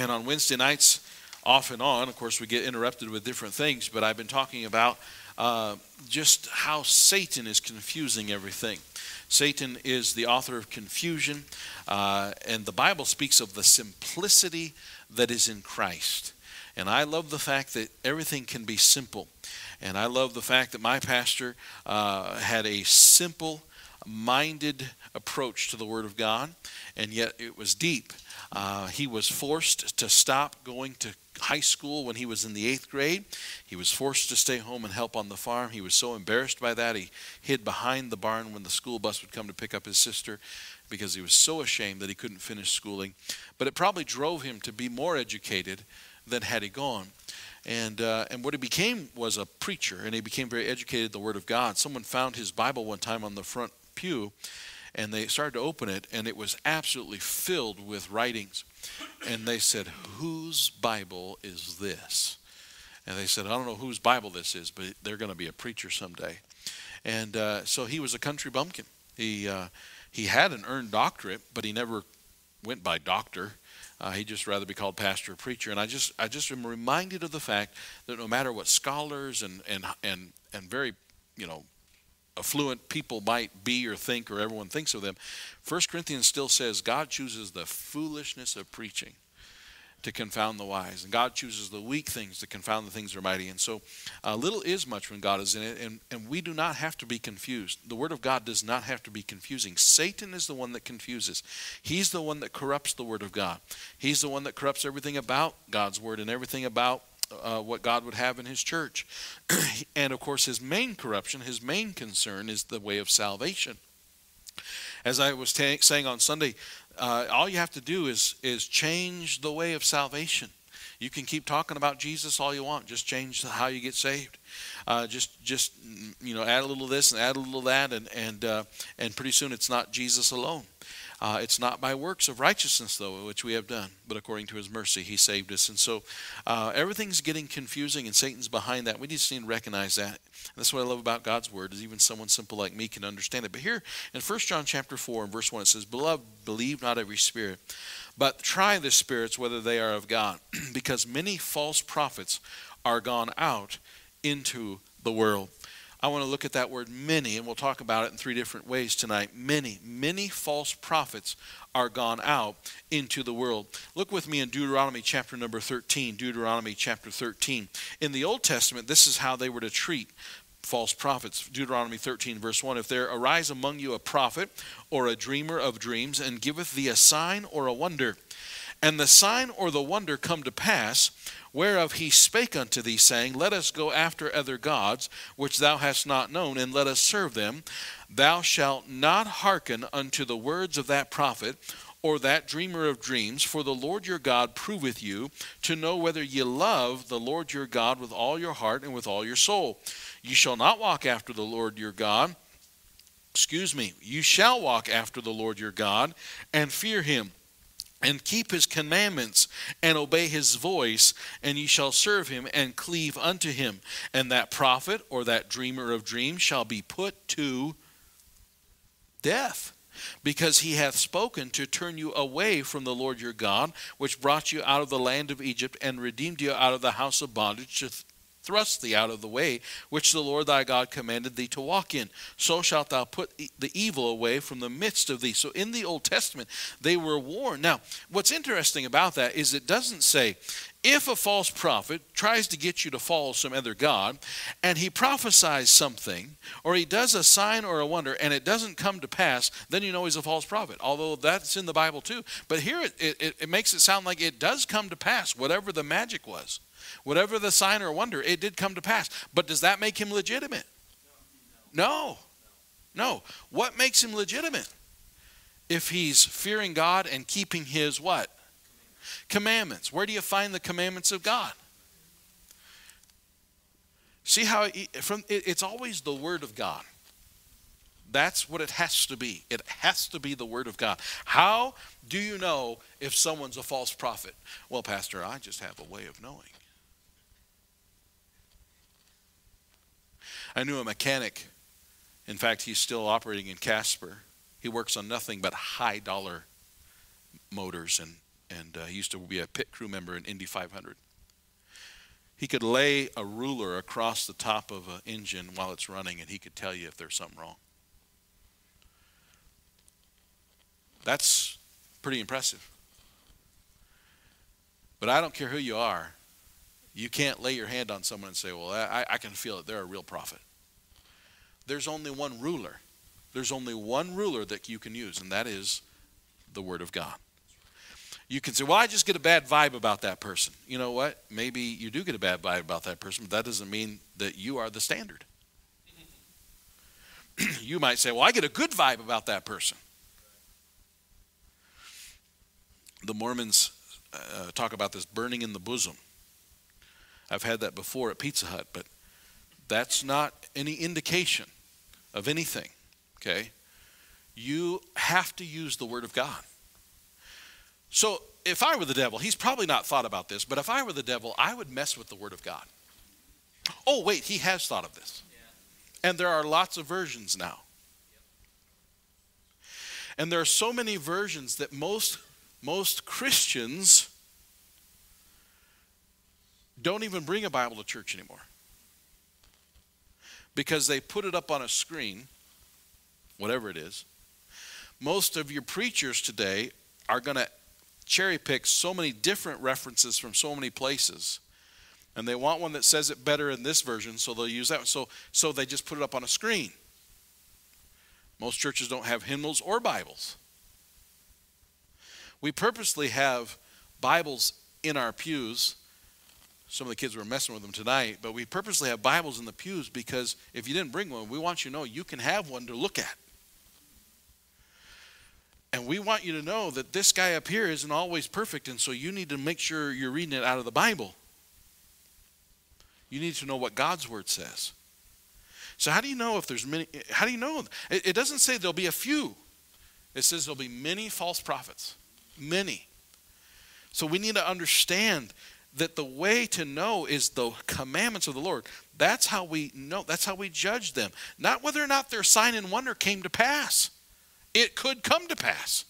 And on Wednesday nights, off and on, of course, we get interrupted with different things, but I've been talking about uh, just how Satan is confusing everything. Satan is the author of confusion, uh, and the Bible speaks of the simplicity that is in Christ. And I love the fact that everything can be simple. And I love the fact that my pastor uh, had a simple minded approach to the Word of God, and yet it was deep. Uh, he was forced to stop going to high school when he was in the eighth grade. He was forced to stay home and help on the farm. He was so embarrassed by that, he hid behind the barn when the school bus would come to pick up his sister because he was so ashamed that he couldn't finish schooling. But it probably drove him to be more educated than had he gone. And, uh, and what he became was a preacher, and he became very educated in the Word of God. Someone found his Bible one time on the front pew, and they started to open it, and it was absolutely filled with writings. And they said, Whose Bible is this? And they said, I don't know whose Bible this is, but they're going to be a preacher someday. And uh, so he was a country bumpkin. He, uh, he had an earned doctorate, but he never went by doctor. Uh, he'd just rather be called pastor or preacher. And I just, I just am reminded of the fact that no matter what scholars and, and, and, and very, you know, affluent people might be or think or everyone thinks of them, 1 Corinthians still says God chooses the foolishness of preaching to confound the wise. And God chooses the weak things to confound the things that are mighty. And so uh, little is much when God is in it, and, and we do not have to be confused. The Word of God does not have to be confusing. Satan is the one that confuses, he's the one that corrupts the Word of God. He's the one that corrupts everything about God's Word and everything about uh, what God would have in His church. and of course, his main corruption, his main concern is the way of salvation. As I was ta- saying on Sunday, uh, all you have to do is is change the way of salvation. You can keep talking about Jesus all you want. Just change how you get saved. Uh, just just you know add a little of this and add a little of that, and and uh, and pretty soon it's not Jesus alone. Uh, it's not by works of righteousness, though, which we have done, but according to his mercy, he saved us. And so uh, everything's getting confusing, and Satan's behind that. We just need to recognize that. And that's what I love about God's word, is even someone simple like me can understand it. But here in 1 John chapter 4 and verse 1, it says, Beloved, believe not every spirit, but try the spirits whether they are of God, because many false prophets are gone out into the world. I want to look at that word many, and we'll talk about it in three different ways tonight. Many, many false prophets are gone out into the world. Look with me in Deuteronomy chapter number 13. Deuteronomy chapter 13. In the Old Testament, this is how they were to treat false prophets. Deuteronomy 13, verse 1 If there arise among you a prophet or a dreamer of dreams, and giveth thee a sign or a wonder, and the sign or the wonder come to pass, whereof he spake unto thee, saying, Let us go after other gods, which thou hast not known, and let us serve them. Thou shalt not hearken unto the words of that prophet, or that dreamer of dreams, for the Lord your God proveth you to know whether ye love the Lord your God with all your heart and with all your soul. You shall not walk after the Lord your God. Excuse me, you shall walk after the Lord your God and fear him and keep his commandments and obey his voice, and ye shall serve him and cleave unto him. And that prophet or that dreamer of dreams shall be put to death. Because he hath spoken to turn you away from the Lord your God, which brought you out of the land of Egypt and redeemed you out of the house of bondage to thrust thee out of the way, which the Lord thy God commanded thee to walk in. So shalt thou put the evil away from the midst of thee. So in the Old Testament, they were warned. Now, what's interesting about that is it doesn't say, if a false prophet tries to get you to follow some other God and he prophesies something or he does a sign or a wonder and it doesn't come to pass, then you know he's a false prophet. Although that's in the Bible too. But here it, it, it makes it sound like it does come to pass, whatever the magic was. Whatever the sign or wonder, it did come to pass. But does that make him legitimate? No. No. What makes him legitimate? If he's fearing God and keeping his what? Commandments. Where do you find the commandments of God? See how from it, it's always the word of God. That's what it has to be. It has to be the Word of God. How do you know if someone's a false prophet? Well, Pastor, I just have a way of knowing. I knew a mechanic. In fact, he's still operating in Casper. He works on nothing but high dollar motors and and uh, he used to be a pit crew member in Indy 500. He could lay a ruler across the top of an engine while it's running, and he could tell you if there's something wrong. That's pretty impressive. But I don't care who you are, you can't lay your hand on someone and say, Well, I, I can feel it. They're a real prophet. There's only one ruler. There's only one ruler that you can use, and that is the Word of God. You can say, Well, I just get a bad vibe about that person. You know what? Maybe you do get a bad vibe about that person, but that doesn't mean that you are the standard. you might say, Well, I get a good vibe about that person. The Mormons uh, talk about this burning in the bosom. I've had that before at Pizza Hut, but that's not any indication of anything. Okay? You have to use the Word of God. So if I were the devil, he's probably not thought about this, but if I were the devil, I would mess with the Word of God. Oh, wait, he has thought of this. And there are lots of versions now. And there are so many versions that most most Christians don't even bring a Bible to church anymore because they put it up on a screen, whatever it is. Most of your preachers today are going to cherry pick so many different references from so many places. And they want one that says it better in this version, so they'll use that one. So, so they just put it up on a screen. Most churches don't have hymnals or Bibles. We purposely have Bibles in our pews. Some of the kids were messing with them tonight, but we purposely have Bibles in the pews because if you didn't bring one, we want you to know you can have one to look at. And we want you to know that this guy up here isn't always perfect, and so you need to make sure you're reading it out of the Bible. You need to know what God's word says. So how do you know if there's many how do you know? It, it doesn't say there'll be a few. It says there'll be many false prophets many. So we need to understand that the way to know is the commandments of the Lord. That's how we know, that's how we judge them. Not whether or not their sign and wonder came to pass. It could come to pass.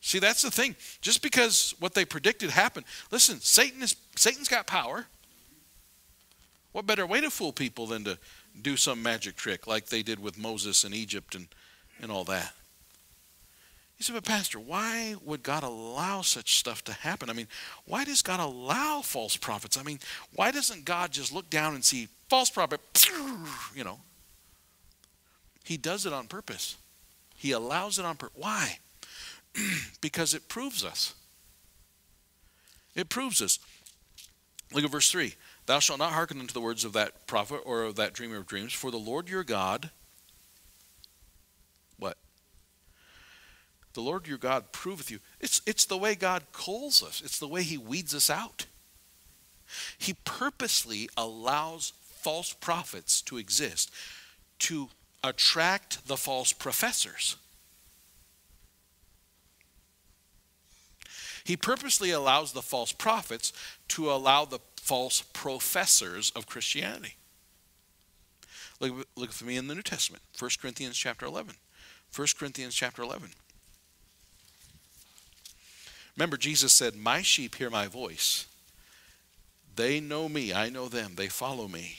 See, that's the thing. Just because what they predicted happened, listen, Satan is Satan's got power. What better way to fool people than to do some magic trick like they did with Moses in Egypt and, and all that? You said, but Pastor, why would God allow such stuff to happen? I mean, why does God allow false prophets? I mean, why doesn't God just look down and see false prophet, you know? He does it on purpose. He allows it on purpose. Why? because it proves us. It proves us. Look at verse 3. Thou shalt not hearken unto the words of that prophet or of that dreamer of dreams, for the Lord your God The Lord your God proveth you. It's, it's the way God calls us, it's the way He weeds us out. He purposely allows false prophets to exist to attract the false professors. He purposely allows the false prophets to allow the false professors of Christianity. Look, look with me in the New Testament, 1 Corinthians chapter 11. 1 Corinthians chapter 11. Remember, Jesus said, My sheep hear my voice. They know me. I know them. They follow me.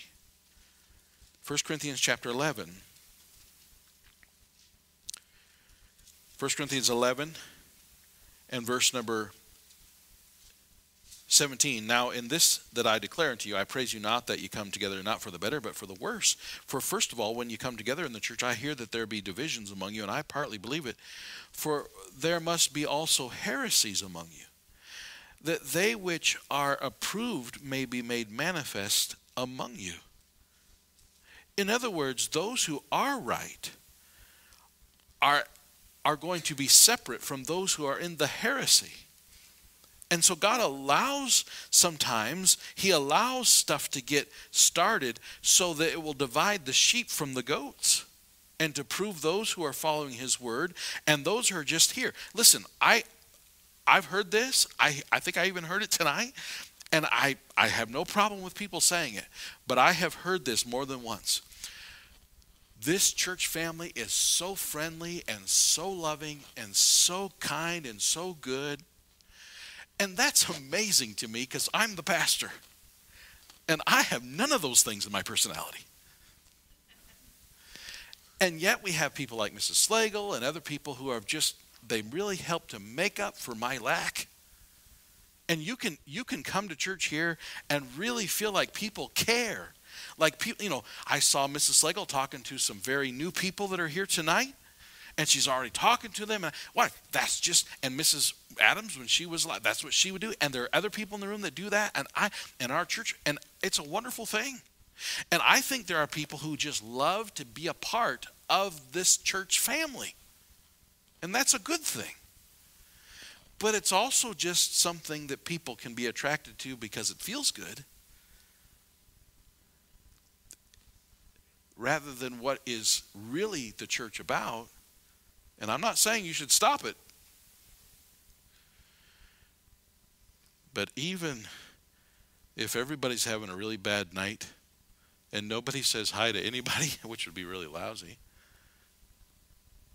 1 Corinthians chapter 11. 1 Corinthians 11 and verse number 17 Now in this that I declare unto you, I praise you not that you come together not for the better, but for the worse. For first of all, when you come together in the church, I hear that there be divisions among you, and I partly believe it. For there must be also heresies among you, that they which are approved may be made manifest among you. In other words, those who are right are, are going to be separate from those who are in the heresy. And so God allows sometimes, He allows stuff to get started so that it will divide the sheep from the goats and to prove those who are following His word and those who are just here. Listen, I, I've heard this. I, I think I even heard it tonight. And I, I have no problem with people saying it, but I have heard this more than once. This church family is so friendly and so loving and so kind and so good And that's amazing to me because I'm the pastor. And I have none of those things in my personality. And yet we have people like Mrs. Slagle and other people who have just, they really help to make up for my lack. And you can you can come to church here and really feel like people care. Like people, you know, I saw Mrs. Slagle talking to some very new people that are here tonight and she's already talking to them. And what? That's just and Mrs. Adams when she was like that's what she would do. And there are other people in the room that do that. And I in our church, and it's a wonderful thing. And I think there are people who just love to be a part of this church family. And that's a good thing. But it's also just something that people can be attracted to because it feels good. Rather than what is really the church about and I'm not saying you should stop it. But even if everybody's having a really bad night and nobody says hi to anybody, which would be really lousy,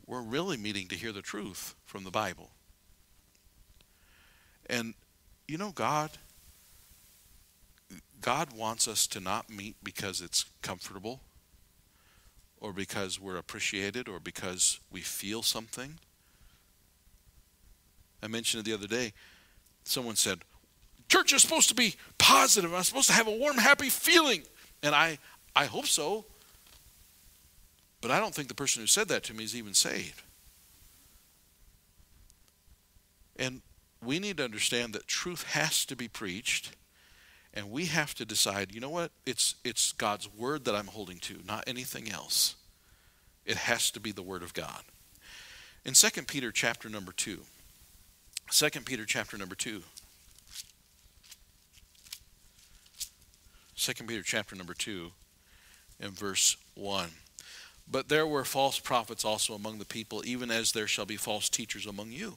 we're really meeting to hear the truth from the Bible. And you know, God, God wants us to not meet because it's comfortable or because we're appreciated or because we feel something. I mentioned it the other day. Someone said, Church is supposed to be positive. I'm supposed to have a warm, happy feeling. And I, I hope so. But I don't think the person who said that to me is even saved. And we need to understand that truth has to be preached and we have to decide, you know what? It's, it's God's word that I'm holding to, not anything else. It has to be the word of God. In 2 Peter chapter number 2, 2 Peter chapter number 2, 2 Peter chapter number 2 and verse 1. But there were false prophets also among the people, even as there shall be false teachers among you.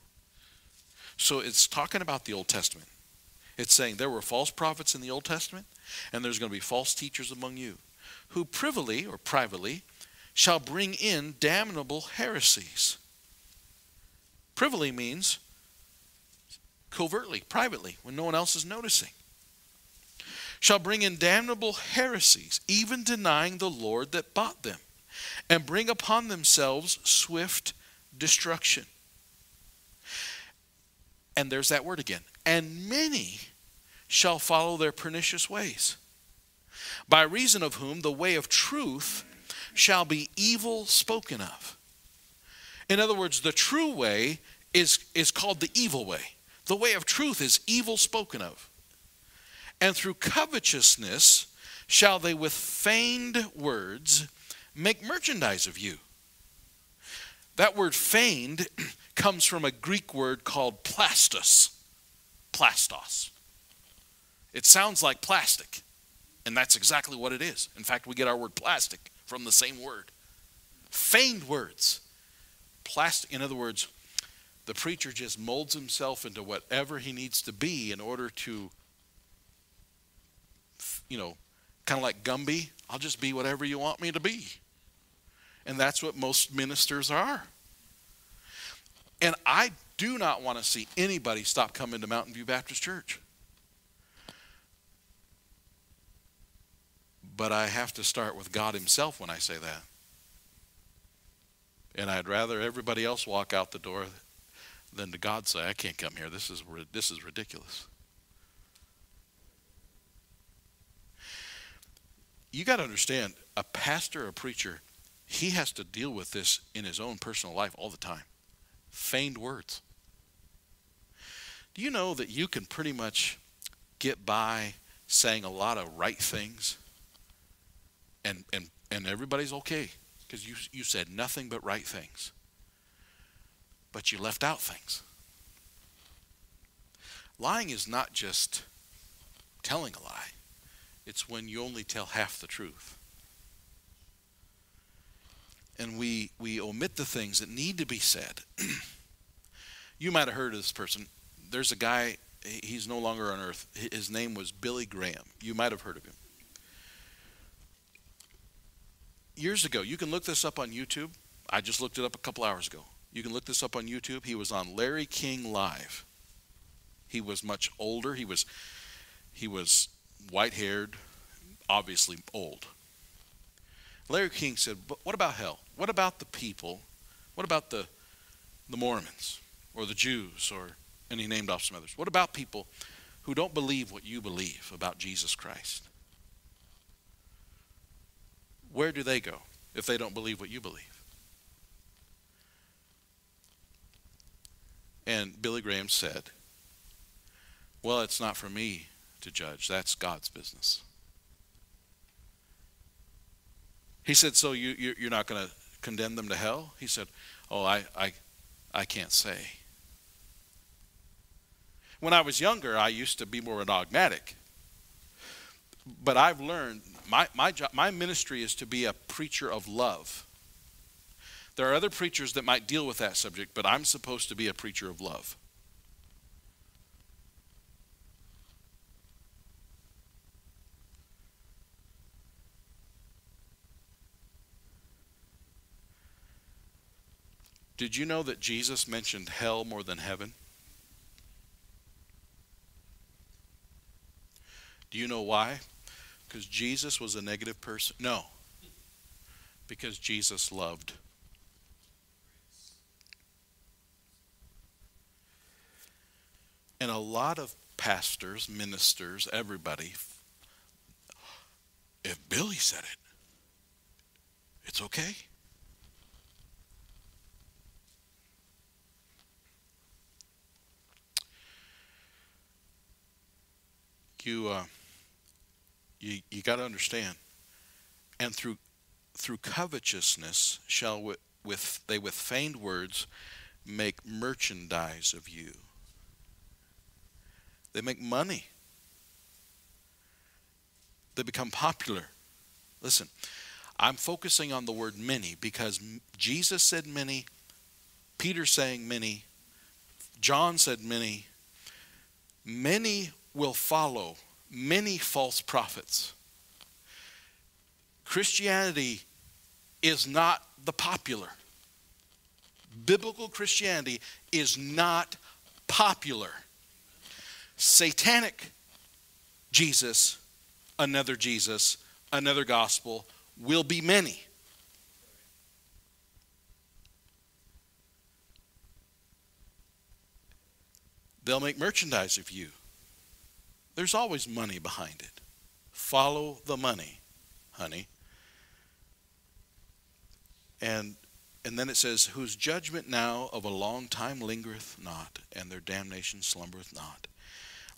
So it's talking about the Old Testament. It's saying there were false prophets in the Old Testament, and there's going to be false teachers among you, who privily or privately shall bring in damnable heresies. Privily means covertly, privately, when no one else is noticing. Shall bring in damnable heresies, even denying the Lord that bought them, and bring upon themselves swift destruction. And there's that word again. And many shall follow their pernicious ways, by reason of whom the way of truth shall be evil spoken of. In other words, the true way is, is called the evil way. The way of truth is evil spoken of. And through covetousness shall they with feigned words make merchandise of you. That word feigned comes from a Greek word called plastos. Plastos. It sounds like plastic, and that's exactly what it is. In fact, we get our word plastic from the same word. Feigned words. Plastic, in other words, the preacher just molds himself into whatever he needs to be in order to, you know, kind of like Gumby, I'll just be whatever you want me to be. And that's what most ministers are. And I do not want to see anybody stop coming to Mountain View Baptist Church. But I have to start with God Himself when I say that. And I'd rather everybody else walk out the door than to God say, I can't come here. This is, this is ridiculous. You got to understand, a pastor, a preacher, he has to deal with this in his own personal life all the time. Feigned words. Do you know that you can pretty much get by saying a lot of right things and and and everybody's okay because you you said nothing but right things. But you left out things. Lying is not just telling a lie. It's when you only tell half the truth. And we we omit the things that need to be said. You might have heard of this person. There's a guy he's no longer on earth. His name was billy graham. You might have heard of him years ago. You can look this up on YouTube. I just looked it up a couple hours ago. You can look this up on YouTube. He was on Larry King Live. He was much older. He was he was white-haired, obviously old. Larry King said, "But what about hell? What about the people? What about the the Mormons or the Jews or and he named off some others. What about people who don't believe what you believe about Jesus Christ? Where do they go if they don't believe what you believe? And Billy Graham said, Well, it's not for me to judge. That's God's business. He said, So you, you're not going to condemn them to hell? He said, Oh, I, I, I can't say. When I was younger, I used to be more dogmatic. But I've learned my, my, job, my ministry is to be a preacher of love. There are other preachers that might deal with that subject, but I'm supposed to be a preacher of love. Did you know that Jesus mentioned hell more than heaven? Do you know why? Because Jesus was a negative person? No. Because Jesus loved. And a lot of pastors, ministers, everybody, if Billy said it, it's okay. You, uh, you, you got to understand. And through through covetousness shall with, with they with feigned words make merchandise of you. They make money. They become popular. Listen, I'm focusing on the word many because Jesus said many, Peter saying many, John said many. Many will follow many false prophets. Christianity is not the popular. Biblical Christianity is not popular. Satanic Jesus, another Jesus, another gospel will be many. They'll make merchandise of you. There's always money behind it. Follow the money, honey. And and then it says, Whose judgment now of a long time lingereth not, and their damnation slumbereth not.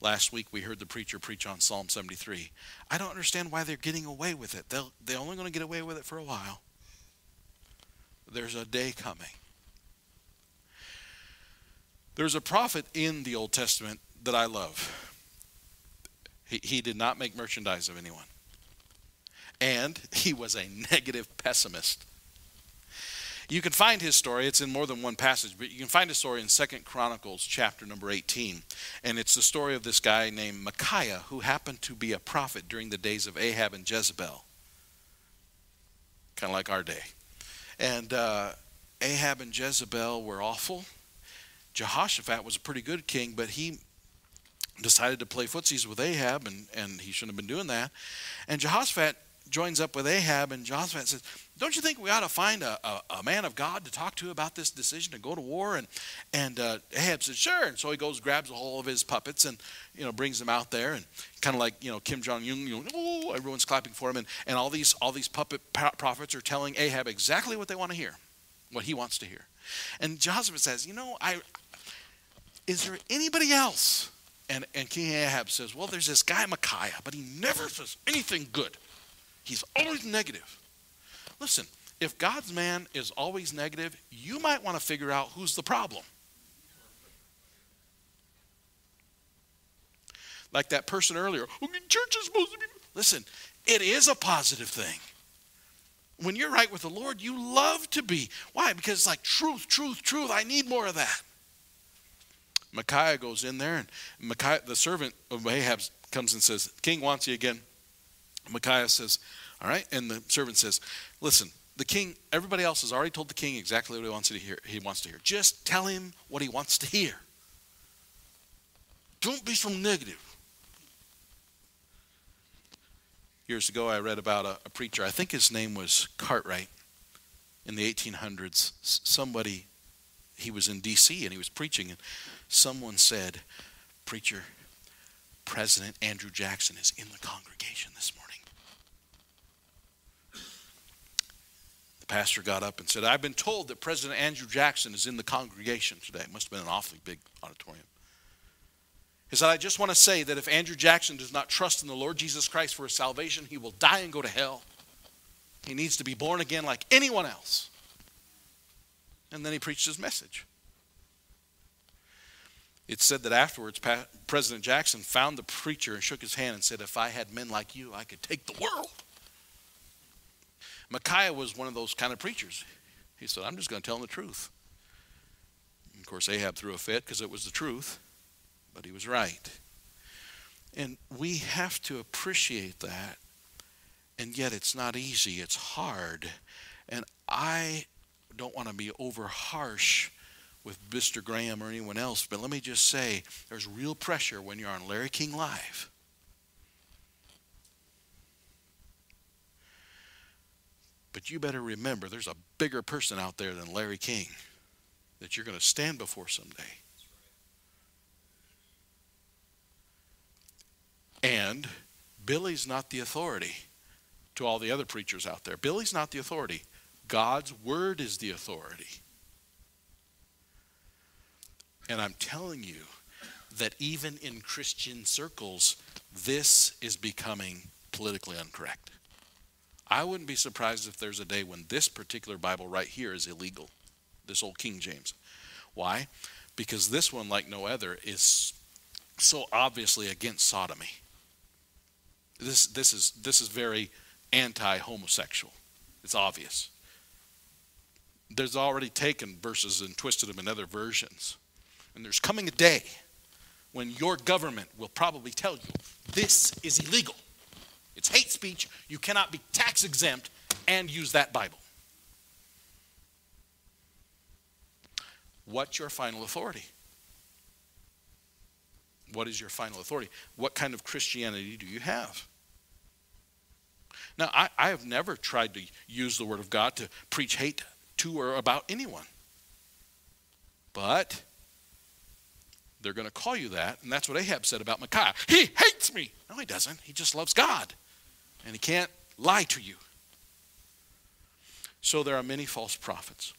Last week we heard the preacher preach on Psalm 73. I don't understand why they're getting away with it. They'll, they're only going to get away with it for a while. There's a day coming. There's a prophet in the Old Testament that I love. He, he did not make merchandise of anyone. And he was a negative pessimist. You can find his story. It's in more than one passage, but you can find his story in Second Chronicles chapter number 18. And it's the story of this guy named Micaiah who happened to be a prophet during the days of Ahab and Jezebel. Kind of like our day. And uh, Ahab and Jezebel were awful. Jehoshaphat was a pretty good king, but he decided to play footsies with Ahab, and, and he shouldn't have been doing that. And Jehoshaphat joins up with Ahab, and Jehoshaphat says, Don't you think we ought to find a, a, a man of God to talk to about this decision to go to war? And, and uh, Ahab says, Sure. And so he goes, grabs all of his puppets, and you know, brings them out there, and kind of like you know Kim Jong Un, you know, oh, everyone's clapping for him, and, and all these all these puppet prophets are telling Ahab exactly what they want to hear, what he wants to hear. And Jehoshaphat says, You know, I is there anybody else and, and King Ahab says, Well, there's this guy Micaiah, but he never says anything good. He's always negative. Listen, if God's man is always negative, you might want to figure out who's the problem. Like that person earlier, church is supposed to be. Listen, it is a positive thing. When you're right with the Lord, you love to be. Why? Because it's like truth, truth, truth. I need more of that. Micaiah goes in there, and Micaiah, the servant of Ahab comes and says, King wants you again. Micaiah says, All right. And the servant says, Listen, the king, everybody else has already told the king exactly what he wants to hear. He wants to hear. Just tell him what he wants to hear. Don't be so negative. Years ago, I read about a, a preacher. I think his name was Cartwright in the 1800s. Somebody, he was in D.C. and he was preaching, and someone said, Preacher, President Andrew Jackson is in the congregation this morning. The pastor got up and said, I've been told that President Andrew Jackson is in the congregation today. It must have been an awfully big auditorium. He said, I just want to say that if Andrew Jackson does not trust in the Lord Jesus Christ for his salvation, he will die and go to hell. He needs to be born again like anyone else. And then he preached his message. It said that afterwards, President Jackson found the preacher and shook his hand and said, If I had men like you, I could take the world. Micaiah was one of those kind of preachers. He said, I'm just going to tell them the truth. And of course, Ahab threw a fit because it was the truth, but he was right. And we have to appreciate that. And yet, it's not easy, it's hard. And I don't want to be over harsh with Mr. Graham or anyone else, but let me just say there's real pressure when you're on Larry King Live. But you better remember there's a bigger person out there than Larry King that you're going to stand before someday. And Billy's not the authority to all the other preachers out there. Billy's not the authority. God's word is the authority. And I'm telling you that even in Christian circles, this is becoming politically incorrect. I wouldn't be surprised if there's a day when this particular Bible right here is illegal, this old King James. Why? Because this one, like no other, is so obviously against sodomy. This, this, is, this is very anti homosexual. It's obvious. There's already taken verses and twisted them in other versions. And there's coming a day when your government will probably tell you this is illegal. It's hate speech. You cannot be tax exempt and use that Bible. What's your final authority? What is your final authority? What kind of Christianity do you have? Now, I, I have never tried to use the Word of God to preach hate to or about anyone. But they're going to call you that. And that's what Ahab said about Micaiah. He hates me. No, he doesn't. He just loves God. And he can't lie to you. So there are many false prophets.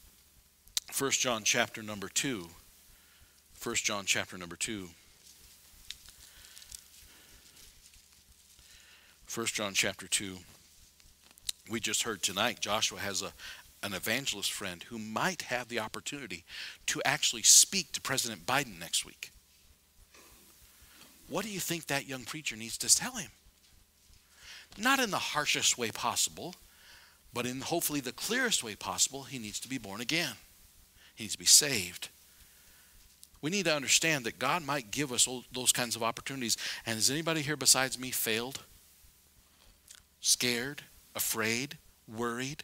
1 John chapter number 2. 1 John chapter number 2. 1 John chapter 2. We just heard tonight Joshua has a, an evangelist friend who might have the opportunity to actually speak to President Biden next week. What do you think that young preacher needs to tell him? Not in the harshest way possible, but in hopefully the clearest way possible. He needs to be born again, he needs to be saved. We need to understand that God might give us those kinds of opportunities. And has anybody here besides me failed? Scared, afraid, worried?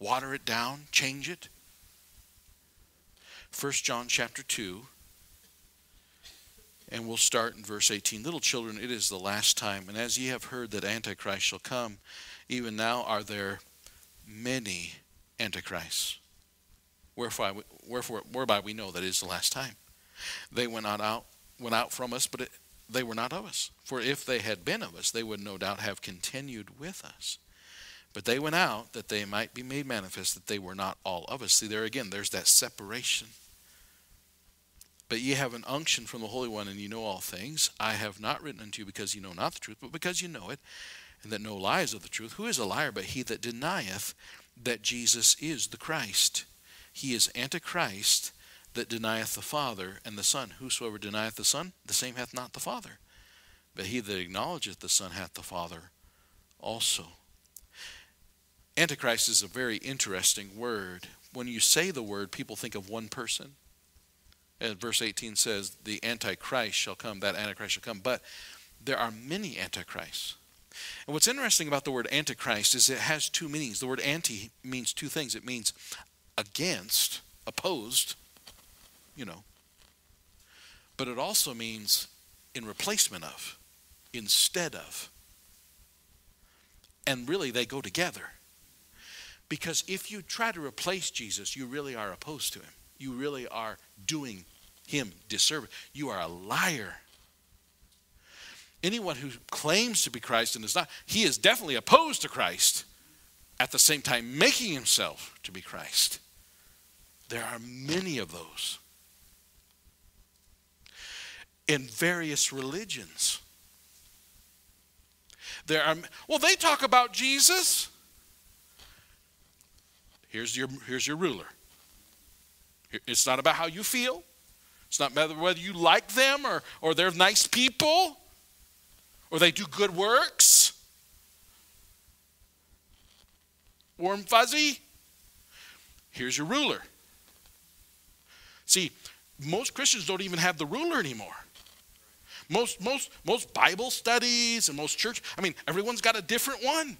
Water it down, change it. 1 John chapter 2 and we'll start in verse 18. Little children, it is the last time, and as ye have heard that Antichrist shall come, even now are there many Antichrists. Wherefore, wherefore whereby we know that it is the last time. They went not out, went out from us, but it, they were not of us. For if they had been of us, they would no doubt have continued with us. But they went out that they might be made manifest that they were not all of us. See, there again, there's that separation. But ye have an unction from the Holy One, and ye know all things. I have not written unto you because ye know not the truth, but because ye know it, and that no lie is of the truth. Who is a liar but he that denieth that Jesus is the Christ? He is Antichrist that denieth the Father and the Son. Whosoever denieth the Son, the same hath not the Father. But he that acknowledgeth the Son hath the Father also. Antichrist is a very interesting word. When you say the word, people think of one person. And verse 18 says, the Antichrist shall come, that Antichrist shall come. But there are many Antichrists. And what's interesting about the word Antichrist is it has two meanings. The word anti means two things it means against, opposed, you know. But it also means in replacement of, instead of. And really, they go together. Because if you try to replace Jesus, you really are opposed to him. You really are doing him disservice. You are a liar. Anyone who claims to be Christ and is not, he is definitely opposed to Christ, at the same time making himself to be Christ. There are many of those in various religions. There are, well, they talk about Jesus. Here's your, here's your ruler. It's not about how you feel. It's not whether you like them or, or they're nice people or they do good works. Warm fuzzy. Here's your ruler. See, most Christians don't even have the ruler anymore. Most, most, most Bible studies and most church, I mean, everyone's got a different one.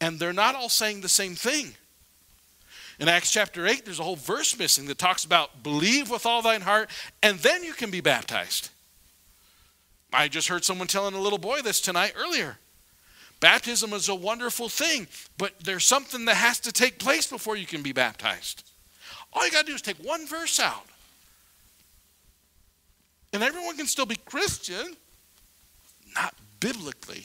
And they're not all saying the same thing. In Acts chapter 8, there's a whole verse missing that talks about believe with all thine heart, and then you can be baptized. I just heard someone telling a little boy this tonight earlier. Baptism is a wonderful thing, but there's something that has to take place before you can be baptized. All you got to do is take one verse out. And everyone can still be Christian, not biblically.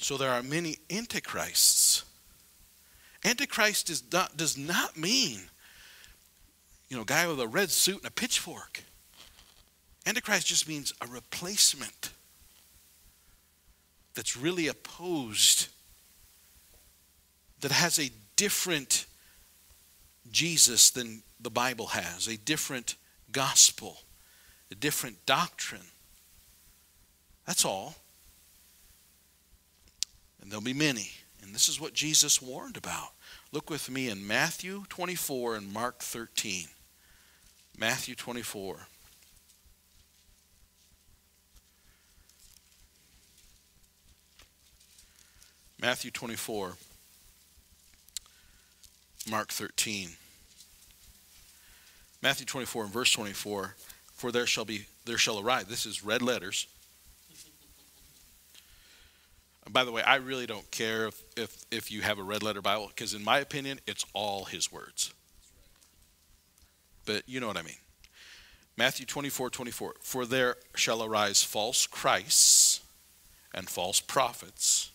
So there are many antichrists. Antichrist is not, does not mean, you know, guy with a red suit and a pitchfork. Antichrist just means a replacement that's really opposed, that has a different Jesus than the Bible has, a different gospel, a different doctrine. That's all. And there'll be many. And this is what Jesus warned about. Look with me in Matthew 24 and Mark 13. Matthew 24. Matthew 24. Mark 13. Matthew 24 and verse 24, for there shall be there shall arise. This is red letters. By the way, I really don't care if, if, if you have a red letter Bible, because in my opinion, it's all his words. But you know what I mean. Matthew 24, 24. For there shall arise false Christs and false prophets,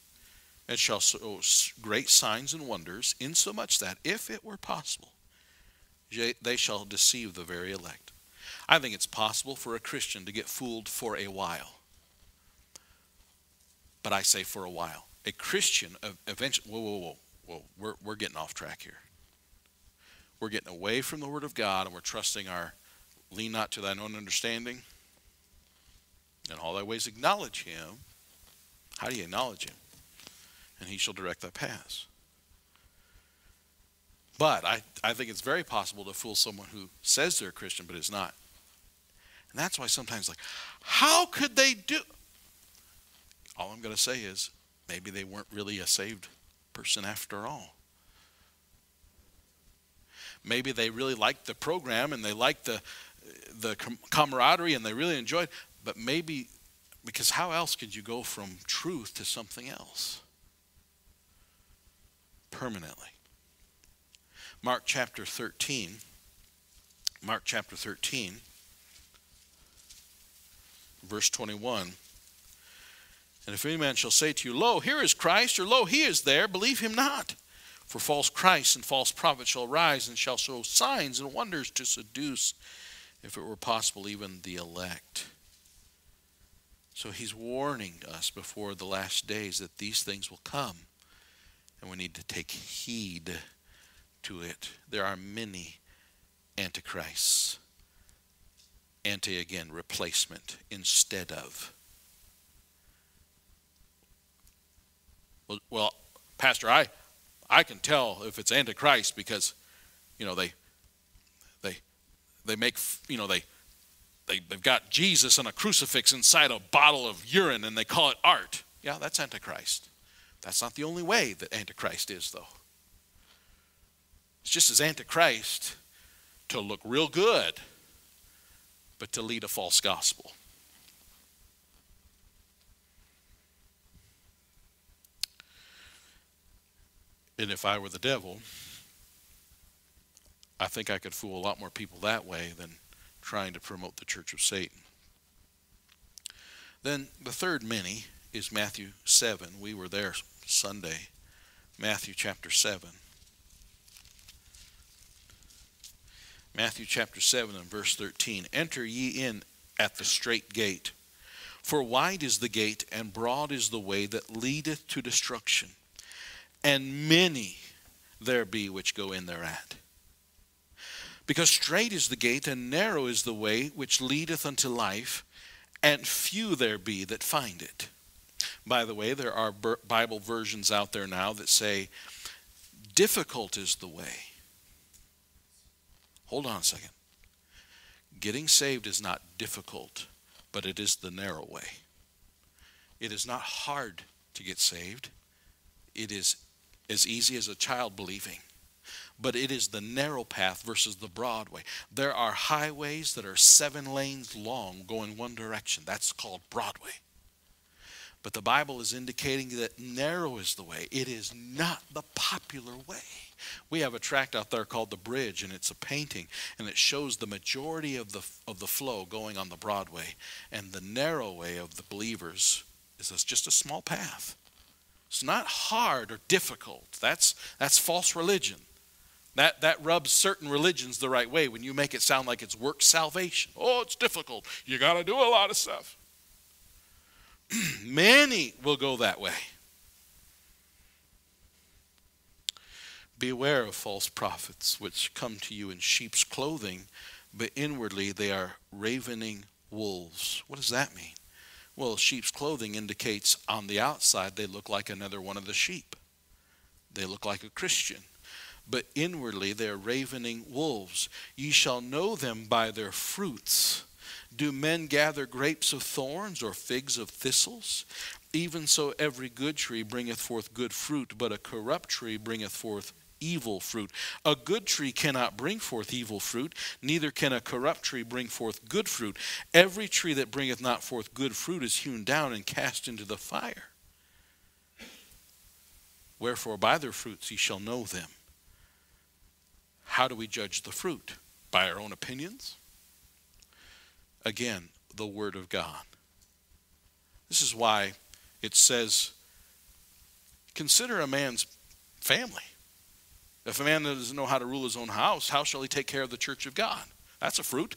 and shall show great signs and wonders, insomuch that, if it were possible, they shall deceive the very elect. I think it's possible for a Christian to get fooled for a while. But I say for a while. A Christian eventually, whoa, whoa, whoa, whoa, we're, we're getting off track here. We're getting away from the Word of God and we're trusting our lean not to thine own understanding. And all thy ways acknowledge Him. How do you acknowledge Him? and he shall direct thy paths. But I, I think it's very possible to fool someone who says they're a Christian but is not. And that's why sometimes, like, how could they do? All I'm going to say is maybe they weren't really a saved person after all. Maybe they really liked the program and they liked the, the camaraderie and they really enjoyed but maybe because how else could you go from truth to something else? permanently. Mark chapter 13. Mark chapter 13, verse 21. And if any man shall say to you, Lo, here is Christ, or Lo, he is there, believe him not. For false Christs and false prophets shall rise and shall show signs and wonders to seduce, if it were possible, even the elect. So he's warning us before the last days that these things will come and we need to take heed to it. There are many antichrists. Anti again, replacement instead of. Well, well, Pastor, I, I can tell if it's antichrist because, you know, they, they, they make, you know, they, they, they've got Jesus on a crucifix inside a bottle of urine and they call it art. Yeah, that's antichrist. That's not the only way that Antichrist is, though. It's just as Antichrist to look real good, but to lead a false gospel. And if I were the devil, I think I could fool a lot more people that way than trying to promote the church of Satan. Then the third many is Matthew 7. We were there Sunday. Matthew chapter 7. Matthew chapter 7 and verse 13. Enter ye in at the strait gate. For wide is the gate, and broad is the way that leadeth to destruction, and many there be which go in thereat. Because strait is the gate, and narrow is the way which leadeth unto life, and few there be that find it. By the way, there are Bible versions out there now that say, difficult is the way. Hold on a second. Getting saved is not difficult, but it is the narrow way. It is not hard to get saved, it is as easy as a child believing but it is the narrow path versus the broad way. There are highways that are seven lanes long going one direction. That's called Broadway. But the Bible is indicating that narrow is the way. It is not the popular way. We have a tract out there called The Bridge, and it's a painting, and it shows the majority of the, of the flow going on the Broadway. And the narrow way of the believers is just a small path. It's not hard or difficult. That's, that's false religion. That, that rubs certain religions the right way when you make it sound like it's work salvation. Oh, it's difficult. You got to do a lot of stuff. Many will go that way. Beware of false prophets, which come to you in sheep's clothing, but inwardly they are ravening wolves. What does that mean? Well, sheep's clothing indicates on the outside they look like another one of the sheep. They look like a Christian but inwardly they are ravening wolves. Ye shall know them by their fruits. Do men gather grapes of thorns or figs of thistles? Even so, every good tree bringeth forth good fruit, but a corrupt tree bringeth forth evil fruit. A good tree cannot bring forth evil fruit, neither can a corrupt tree bring forth good fruit. Every tree that bringeth not forth good fruit is hewn down and cast into the fire. Wherefore, by their fruits ye shall know them. How do we judge the fruit? By our own opinions? Again, the Word of God. This is why it says, consider a man's family. If a man doesn't know how to rule his own house, how shall he take care of the church of God? That's a fruit.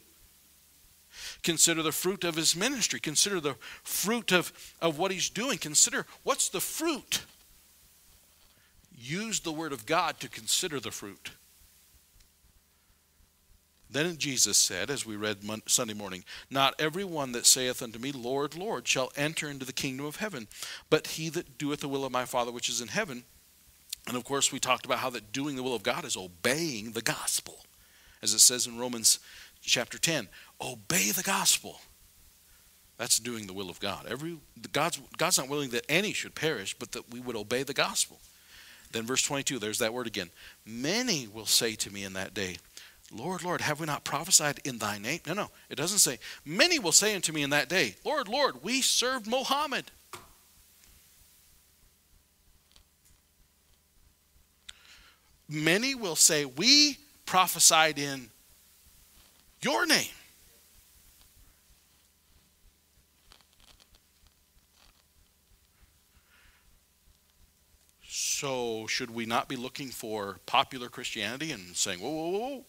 Consider the fruit of his ministry. Consider the fruit of, of what he's doing. Consider what's the fruit. Use the word of God to consider the fruit. Then Jesus said, as we read Sunday morning, Not every one that saith unto me, Lord, Lord, shall enter into the kingdom of heaven, but he that doeth the will of my Father which is in heaven. And of course, we talked about how that doing the will of God is obeying the gospel. As it says in Romans chapter 10, obey the gospel. That's doing the will of God. Every God's God's not willing that any should perish, but that we would obey the gospel. Then verse 22, there's that word again. Many will say to me in that day, Lord, Lord, have we not prophesied in thy name? No, no. It doesn't say, Many will say unto me in that day, Lord, Lord, we served Mohammed. Many will say, We prophesied in your name. So, should we not be looking for popular Christianity and saying, whoa, whoa, whoa,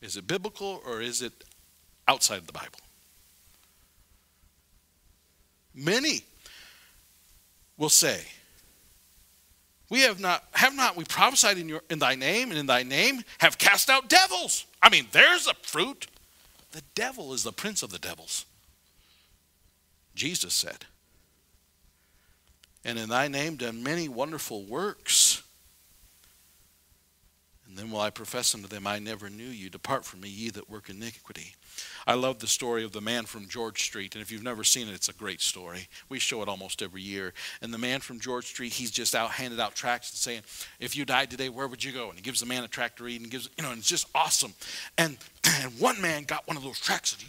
is it biblical or is it outside of the Bible? Many will say, We have not have not we prophesied in your in thy name, and in thy name have cast out devils. I mean, there's a fruit. The devil is the prince of the devils. Jesus said. And in thy name done many wonderful works. And then will I profess unto them, I never knew you. Depart from me, ye that work iniquity. I love the story of the man from George Street. And if you've never seen it, it's a great story. We show it almost every year. And the man from George Street, he's just out handed out tracts and saying, If you died today, where would you go? And he gives the man a tract to read and gives, you know, and it's just awesome. And, and one man got one of those tracts and he,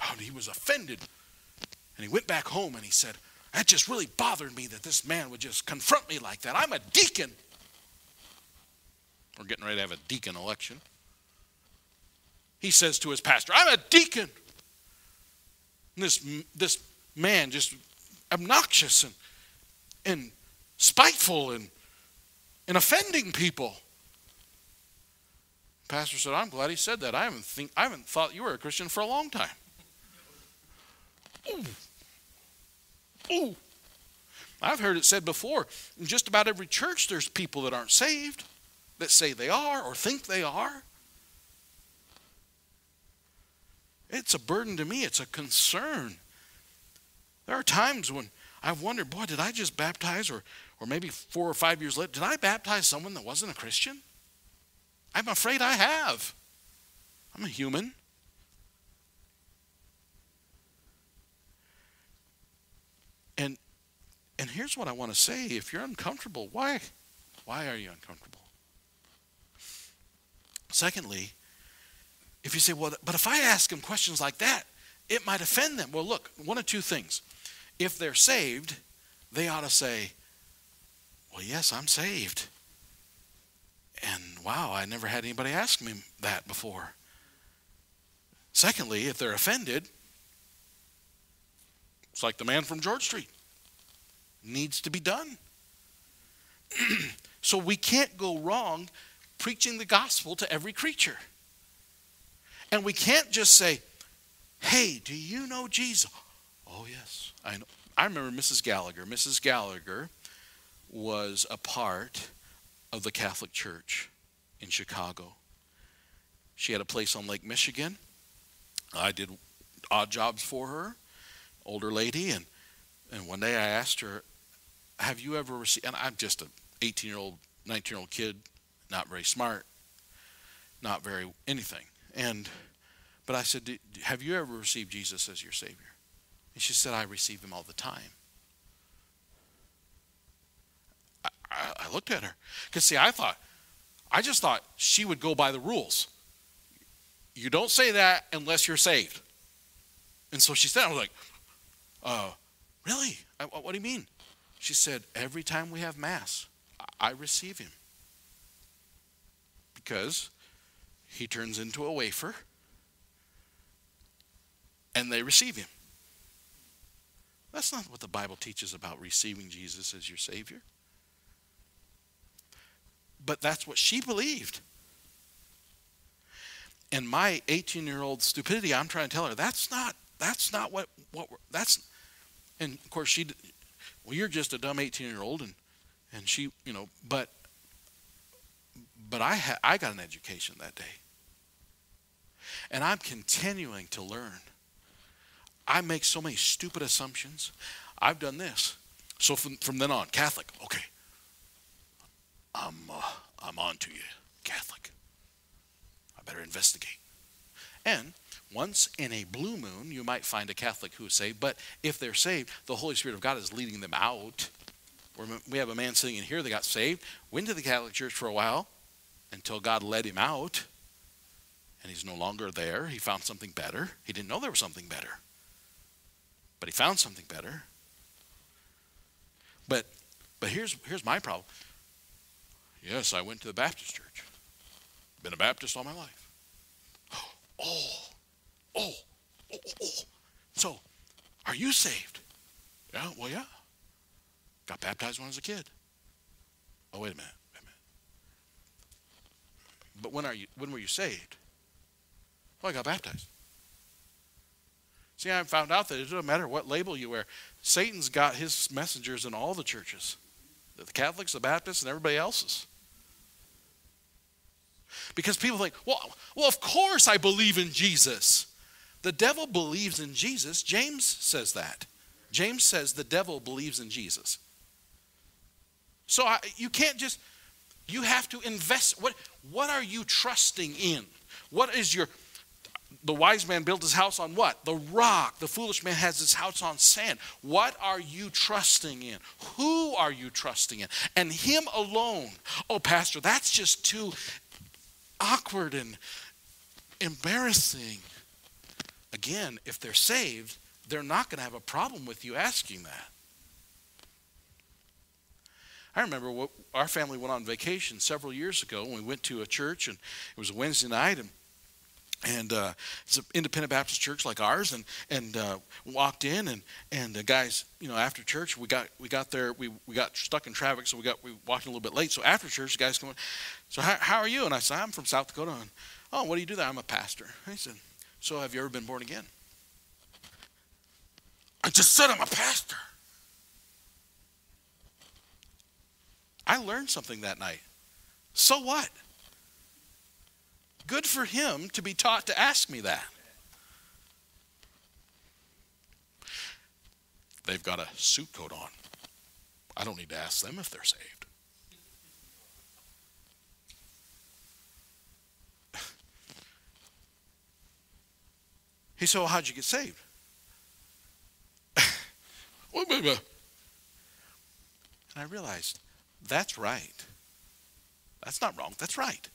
oh, he was offended. And he went back home and he said, That just really bothered me that this man would just confront me like that. I'm a deacon. We're getting ready to have a deacon election. He says to his pastor, I'm a deacon. And this, this man just obnoxious and, and spiteful and, and offending people. Pastor said, I'm glad he said that. I haven't, think, I haven't thought you were a Christian for a long time. Ooh. Ooh. I've heard it said before in just about every church, there's people that aren't saved that say they are or think they are. It's a burden to me, it's a concern. There are times when I've wondered, boy, did I just baptize, or, or maybe four or five years later, did I baptize someone that wasn't a Christian? I'm afraid I have. I'm a human. And and here's what I want to say. If you're uncomfortable, why why are you uncomfortable? Secondly, if you say, well, but if I ask them questions like that, it might offend them. Well, look, one of two things. If they're saved, they ought to say, well, yes, I'm saved. And wow, I never had anybody ask me that before. Secondly, if they're offended, it's like the man from George Street. Needs to be done. so we can't go wrong preaching the gospel to every creature. And we can't just say, hey, do you know Jesus? Oh, yes, I know. I remember Mrs. Gallagher. Mrs. Gallagher was a part of the Catholic Church in Chicago. She had a place on Lake Michigan. I did odd jobs for her, older lady, and and one day I asked her, "Have you ever received?" And I'm just a 18 year old, 19 year old kid not very smart, not very anything. And but I said, "Have you ever received Jesus as your Savior?" And she said, "I receive Him all the time." I, I, I looked at her because see, I thought, I just thought she would go by the rules. You don't say that unless you're saved. And so she said, I was like, uh, really? I, what do you mean? She said, every time we have Mass, I receive him because he turns into a wafer and they receive him. That's not what the Bible teaches about receiving Jesus as your Savior. But that's what she believed. And my 18 year old stupidity, I'm trying to tell her that's not that's not what what that's. And of course she, well, you're just a dumb 18 year old, and and she, you know, but but I, ha- I got an education that day. And I'm continuing to learn. I make so many stupid assumptions. I've done this. So from, from then on, Catholic, okay. I'm, uh, I'm on to you, Catholic. I better investigate. And once in a blue moon, you might find a Catholic who is saved, but if they're saved, the Holy Spirit of God is leading them out. We have a man sitting in here that got saved, went to the Catholic Church for a while, until God led him out and he's no longer there. He found something better. He didn't know there was something better, but he found something better. But but here's here's my problem. Yes, I went to the Baptist church. Been a Baptist all my life. Oh, oh, oh, oh. So, are you saved? Yeah, well, yeah. Got baptized when I was a kid. Oh, wait a minute. But when are you when were you saved? Well, I got baptized. See, I found out that it doesn't matter what label you wear. Satan's got his messengers in all the churches. The Catholics, the Baptists, and everybody else's. Because people think, well, well, of course I believe in Jesus. The devil believes in Jesus. James says that. James says the devil believes in Jesus. So I, you can't just You have to invest. What, what are you trusting in? What is your. The wise man built his house on what? The rock. The foolish man has his house on sand. What are you trusting in? Who are you trusting in? And him alone. Oh, Pastor, that's just too awkward and embarrassing. Again, if they're saved, they're not going to have a problem with you asking that. I remember what, our family went on vacation several years ago. And we went to a church, and it was a Wednesday night, and and uh, it's an independent Baptist church like ours, and and uh, walked in, and and the guys, you know, after church, we got we got there, we, we got stuck in traffic, so we got we walked in a little bit late. So after church, the guys come, so how, how are you? And I said, I'm from South Dakota. And, oh, what do you do there? I'm a pastor. He said, so have you ever been born again? I just said I'm a pastor. I learned something that night. So what? Good for him to be taught to ask me that. They've got a suit coat on. I don't need to ask them if they're saved. He said, Well, how'd you get saved? and I realized that's right. That's not wrong. That's right.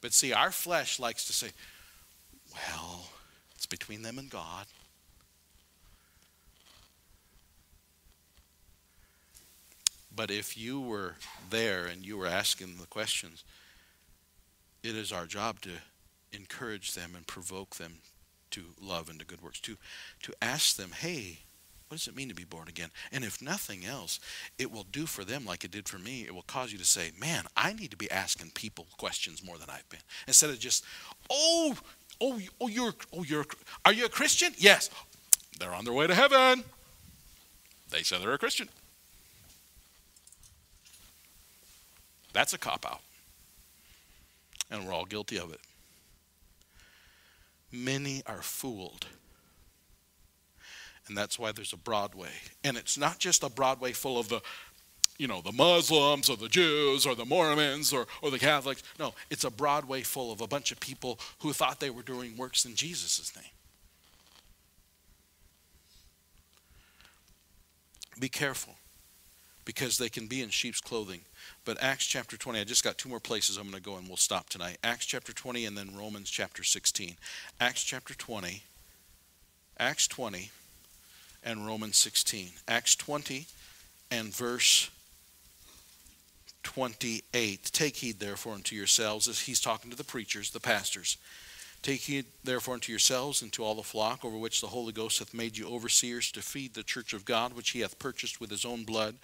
But see, our flesh likes to say, well, it's between them and God. But if you were there and you were asking the questions, it is our job to encourage them and provoke them to love and to good works, to, to ask them, hey, what does it mean to be born again? And if nothing else, it will do for them like it did for me. It will cause you to say, man, I need to be asking people questions more than I've been. Instead of just, oh, oh, oh, you're, oh, you're, are you a Christian? Yes. They're on their way to heaven. They say they're a Christian. That's a cop out. And we're all guilty of it. Many are fooled and that's why there's a Broadway. And it's not just a Broadway full of the, you know, the Muslims or the Jews or the Mormons or, or the Catholics. No, it's a Broadway full of a bunch of people who thought they were doing works in Jesus' name. Be careful because they can be in sheep's clothing. But Acts chapter 20, I just got two more places I'm going to go and we'll stop tonight. Acts chapter 20 and then Romans chapter 16. Acts chapter 20. Acts 20 and Romans 16. Acts 20 and verse 28. Take heed, therefore, unto yourselves, as he's talking to the preachers, the pastors. Take heed, therefore, unto yourselves and to all the flock over which the Holy Ghost hath made you overseers to feed the church of God, which he hath purchased with his own blood.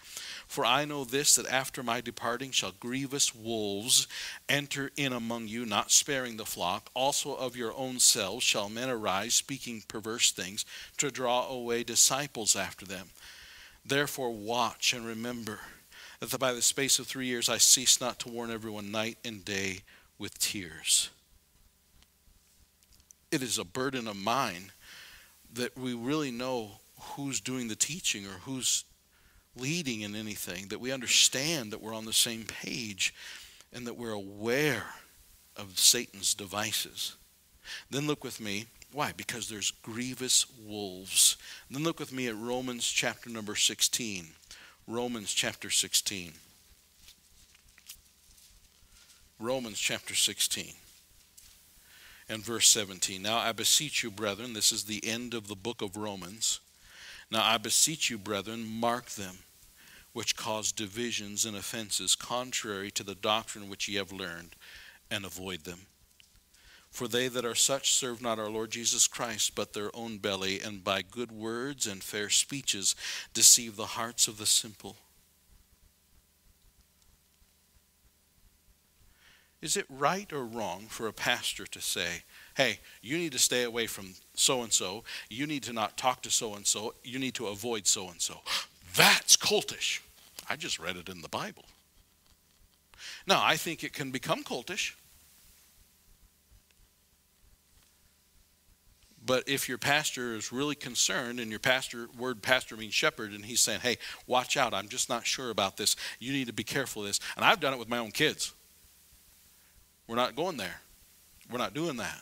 For I know this, that after my departing shall grievous wolves enter in among you, not sparing the flock. Also of your own selves shall men arise, speaking perverse things, to draw away disciples after them. Therefore, watch and remember that by the space of three years I cease not to warn everyone night and day with tears it is a burden of mine that we really know who's doing the teaching or who's leading in anything, that we understand that we're on the same page and that we're aware of Satan's devices. Then look with me. Why? Because there's grievous wolves. Then look with me at Romans chapter number 16. Romans chapter 16. Romans chapter 16 and verse 17. Now I beseech you, brethren, this is the end of the book of Romans. Now I beseech you, brethren, mark them which cause divisions and offenses contrary to the doctrine which ye have learned, and avoid them. For they that are such serve not our Lord Jesus Christ, but their own belly, and by good words and fair speeches deceive the hearts of the simple. Is it right or wrong for a pastor to say, hey, you need to stay away from so and so, you need to not talk to so and so, you need to avoid so and so? That's cultish. I just read it in the Bible. Now, I think it can become cultish. But if your pastor is really concerned, and your pastor, word pastor means shepherd, and he's saying, hey, watch out, I'm just not sure about this. You need to be careful of this. And I've done it with my own kids. We're not going there. We're not doing that.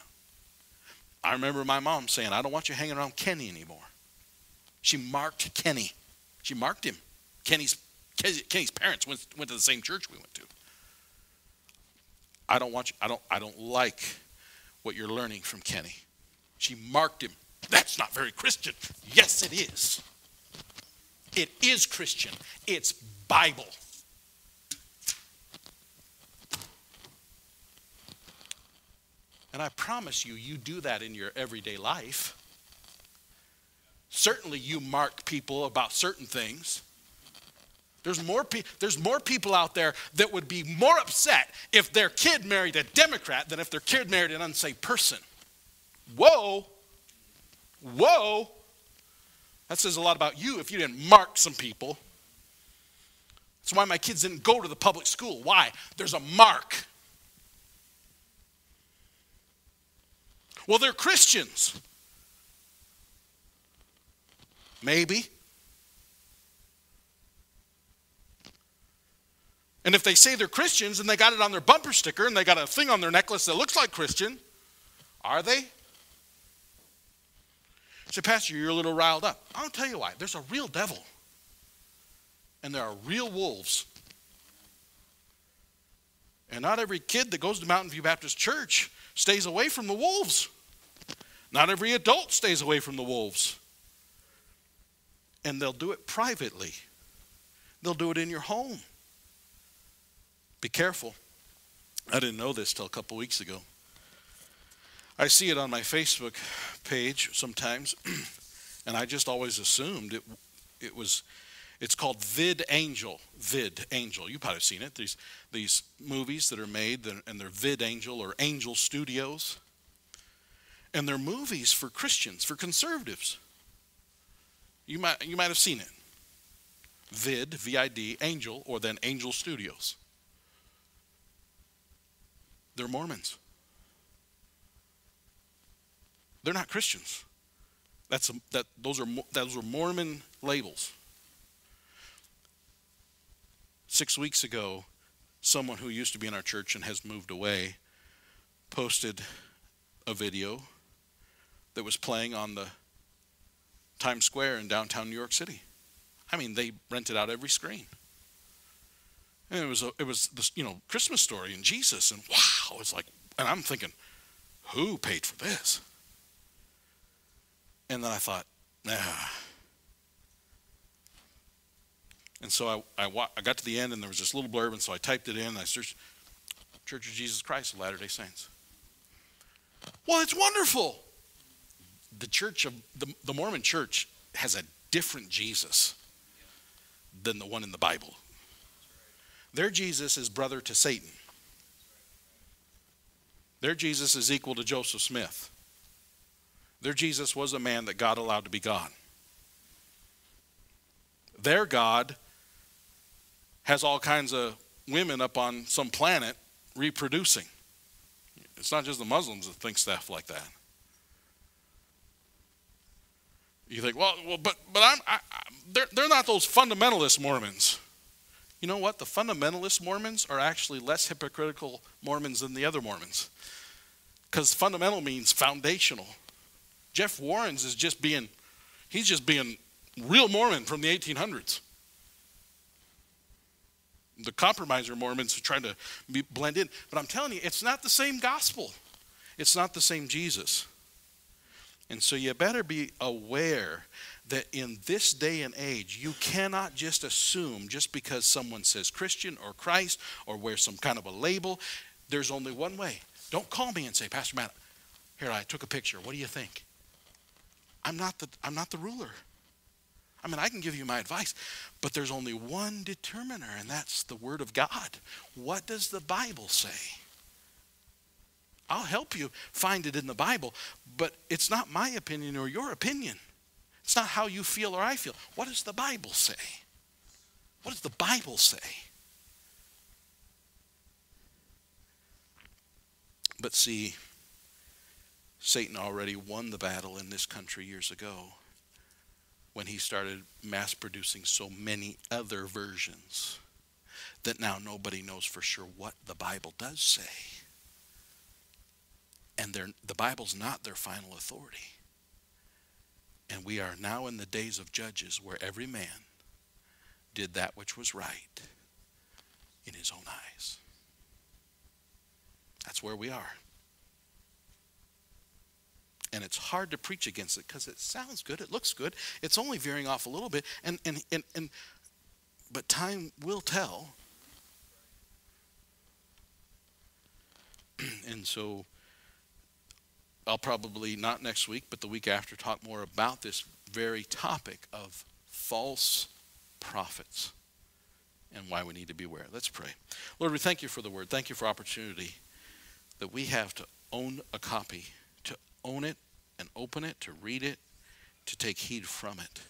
I remember my mom saying, I don't want you hanging around Kenny anymore. She marked Kenny. She marked him. Kenny's, Kenny's parents went, went to the same church we went to. I don't want you, I don't, I don't like what you're learning from Kenny. She marked him. That's not very Christian. Yes, it is. It is Christian. It's Bible. And I promise you, you do that in your everyday life. Certainly, you mark people about certain things. There's more, pe- there's more people out there that would be more upset if their kid married a Democrat than if their kid married an unsaved person. Whoa. Whoa. That says a lot about you if you didn't mark some people. That's why my kids didn't go to the public school. Why? There's a mark. Well, they're Christians. Maybe. And if they say they're Christians and they got it on their bumper sticker and they got a thing on their necklace that looks like Christian, are they? Say, Pastor, you're a little riled up. I'll tell you why. There's a real devil, and there are real wolves. And not every kid that goes to Mountain View Baptist Church stays away from the wolves. Not every adult stays away from the wolves. And they'll do it privately, they'll do it in your home. Be careful. I didn't know this till a couple weeks ago. I see it on my Facebook page sometimes, and I just always assumed it it was it's called Vid Angel. Vid Angel. You've probably seen it. These these movies that are made and they're Vid Angel or Angel Studios. And they're movies for Christians, for conservatives. You might you might have seen it. Vid, V I D, Angel, or then Angel Studios. They're Mormons. They're not Christians. That's a, that those are those are Mormon labels. Six weeks ago, someone who used to be in our church and has moved away posted a video that was playing on the Times Square in downtown New York City. I mean, they rented out every screen. And it was a, it was this you know Christmas story and Jesus and wow, it's like and I'm thinking, who paid for this? And then I thought, nah. And so I, I, I got to the end and there was this little blurb, and so I typed it in and I searched Church of Jesus Christ of Latter day Saints. Well, it's wonderful. The church of the, the Mormon church has a different Jesus than the one in the Bible. Their Jesus is brother to Satan. Their Jesus is equal to Joseph Smith. Their Jesus was a man that God allowed to be God. Their God has all kinds of women up on some planet reproducing. It's not just the Muslims that think stuff like that. You think, well, well but but I'm, I, I, they're they're not those fundamentalist Mormons. You know what? The fundamentalist Mormons are actually less hypocritical Mormons than the other Mormons, because fundamental means foundational. Jeff Warren's is just being, he's just being real Mormon from the 1800s. The compromiser Mormons are trying to be, blend in. But I'm telling you, it's not the same gospel, it's not the same Jesus. And so you better be aware that in this day and age, you cannot just assume just because someone says Christian or Christ or wears some kind of a label, there's only one way. Don't call me and say, Pastor Matt, here, I took a picture. What do you think? I'm not the, I'm not the ruler. I mean, I can give you my advice, but there's only one determiner, and that's the Word of God. What does the Bible say? I'll help you find it in the Bible, but it's not my opinion or your opinion. It's not how you feel or I feel. What does the Bible say? What does the Bible say? But see, Satan already won the battle in this country years ago when he started mass producing so many other versions that now nobody knows for sure what the Bible does say. And the Bible's not their final authority. And we are now in the days of Judges where every man did that which was right in his own eyes. That's where we are. And it's hard to preach against it because it sounds good, it looks good, it's only veering off a little bit, and, and, and, and but time will tell. and so I'll probably not next week, but the week after talk more about this very topic of false prophets and why we need to be aware. Let's pray. Lord, we thank you for the word. Thank you for opportunity that we have to own a copy, to own it and open it, to read it, to take heed from it.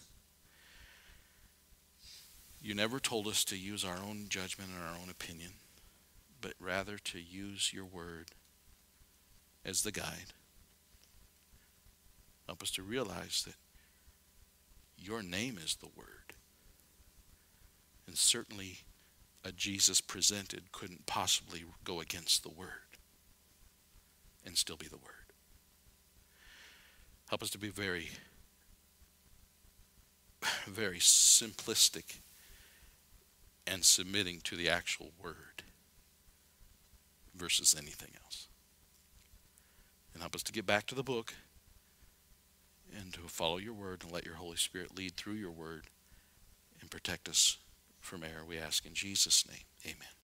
You never told us to use our own judgment and our own opinion, but rather to use your word as the guide. Help us to realize that your name is the Word. And certainly a Jesus presented couldn't possibly go against the Word and still be the Word. Help us to be very, very simplistic and submitting to the actual Word versus anything else. And help us to get back to the book and to follow your word and let your Holy Spirit lead through your word and protect us from error. We ask in Jesus' name. Amen.